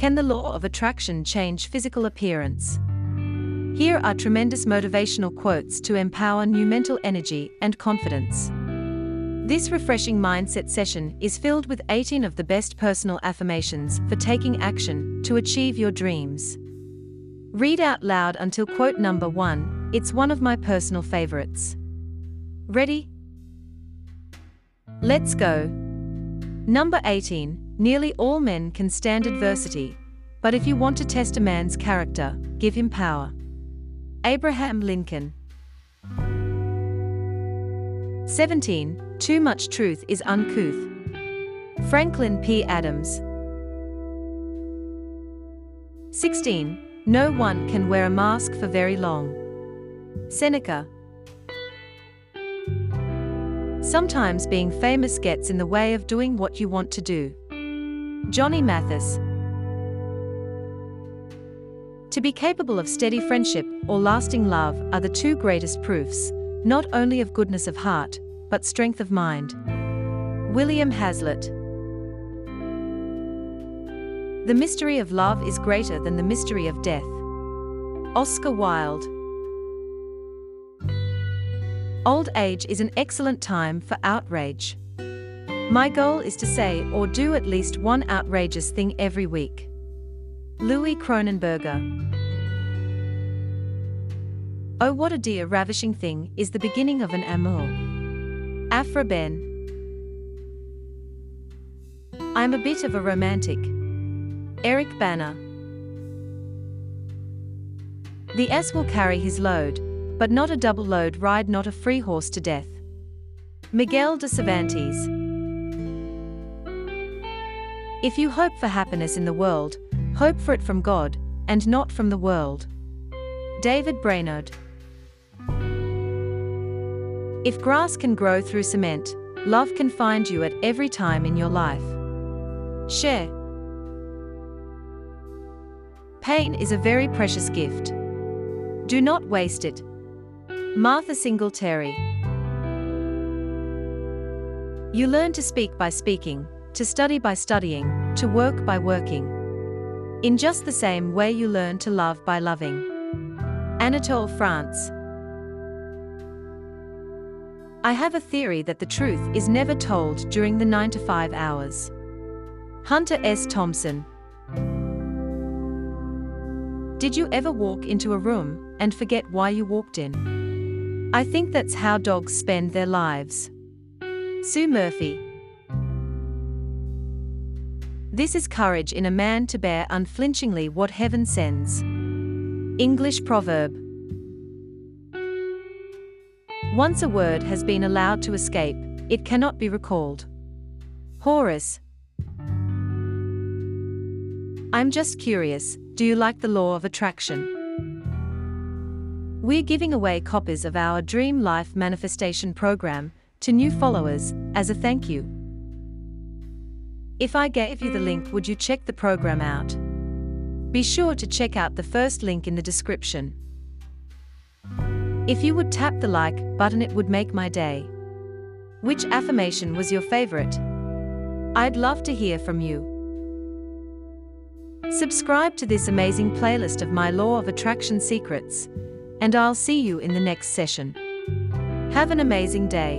Can the law of attraction change physical appearance? Here are tremendous motivational quotes to empower new mental energy and confidence. This refreshing mindset session is filled with 18 of the best personal affirmations for taking action to achieve your dreams. Read out loud until quote number one, it's one of my personal favorites. Ready? Let's go. Number 18 Nearly all men can stand adversity, but if you want to test a man's character, give him power. Abraham Lincoln. 17 Too much truth is uncouth. Franklin P. Adams. 16 no one can wear a mask for very long. Seneca. Sometimes being famous gets in the way of doing what you want to do. Johnny Mathis. To be capable of steady friendship or lasting love are the two greatest proofs, not only of goodness of heart, but strength of mind. William Hazlitt. The mystery of love is greater than the mystery of death. Oscar Wilde. Old age is an excellent time for outrage. My goal is to say or do at least one outrageous thing every week. Louis Kronenberger. Oh, what a dear, ravishing thing is the beginning of an amour. Aphra Behn. I'm a bit of a romantic. Eric Bana. The ass will carry his load, but not a double load ride not a free horse to death. Miguel de Cervantes. If you hope for happiness in the world, hope for it from God, and not from the world. David Brainerd. If grass can grow through cement, love can find you at every time in your life. Cher. Pain is a very precious gift. Do not waste it. Martha Singletary. You learn to speak by speaking, to study by studying, to work by working. In just the same way you learn to love by loving. Anatole France. I have a theory that the truth is never told during the 9 to 5 hours. Hunter S. Thompson. Did you ever walk into a room and forget why you walked in? I think that's how dogs spend their lives. Sue Murphy. This is courage in a man to bear unflinchingly what heaven sends. English proverb. Once a word has been allowed to escape, it cannot be recalled. Horace. I'm just curious, do you like the law of attraction? We're giving away copies of our Dream Life Manifestation program to new followers as a thank you. If I gave you the link, would you check the program out? Be sure to check out the first link in the description. If you would tap the like button, it would make my day. Which affirmation was your favorite? I'd love to hear from you. Subscribe to this amazing playlist of my Law of Attraction secrets, and I'll see you in the next session. Have an amazing day.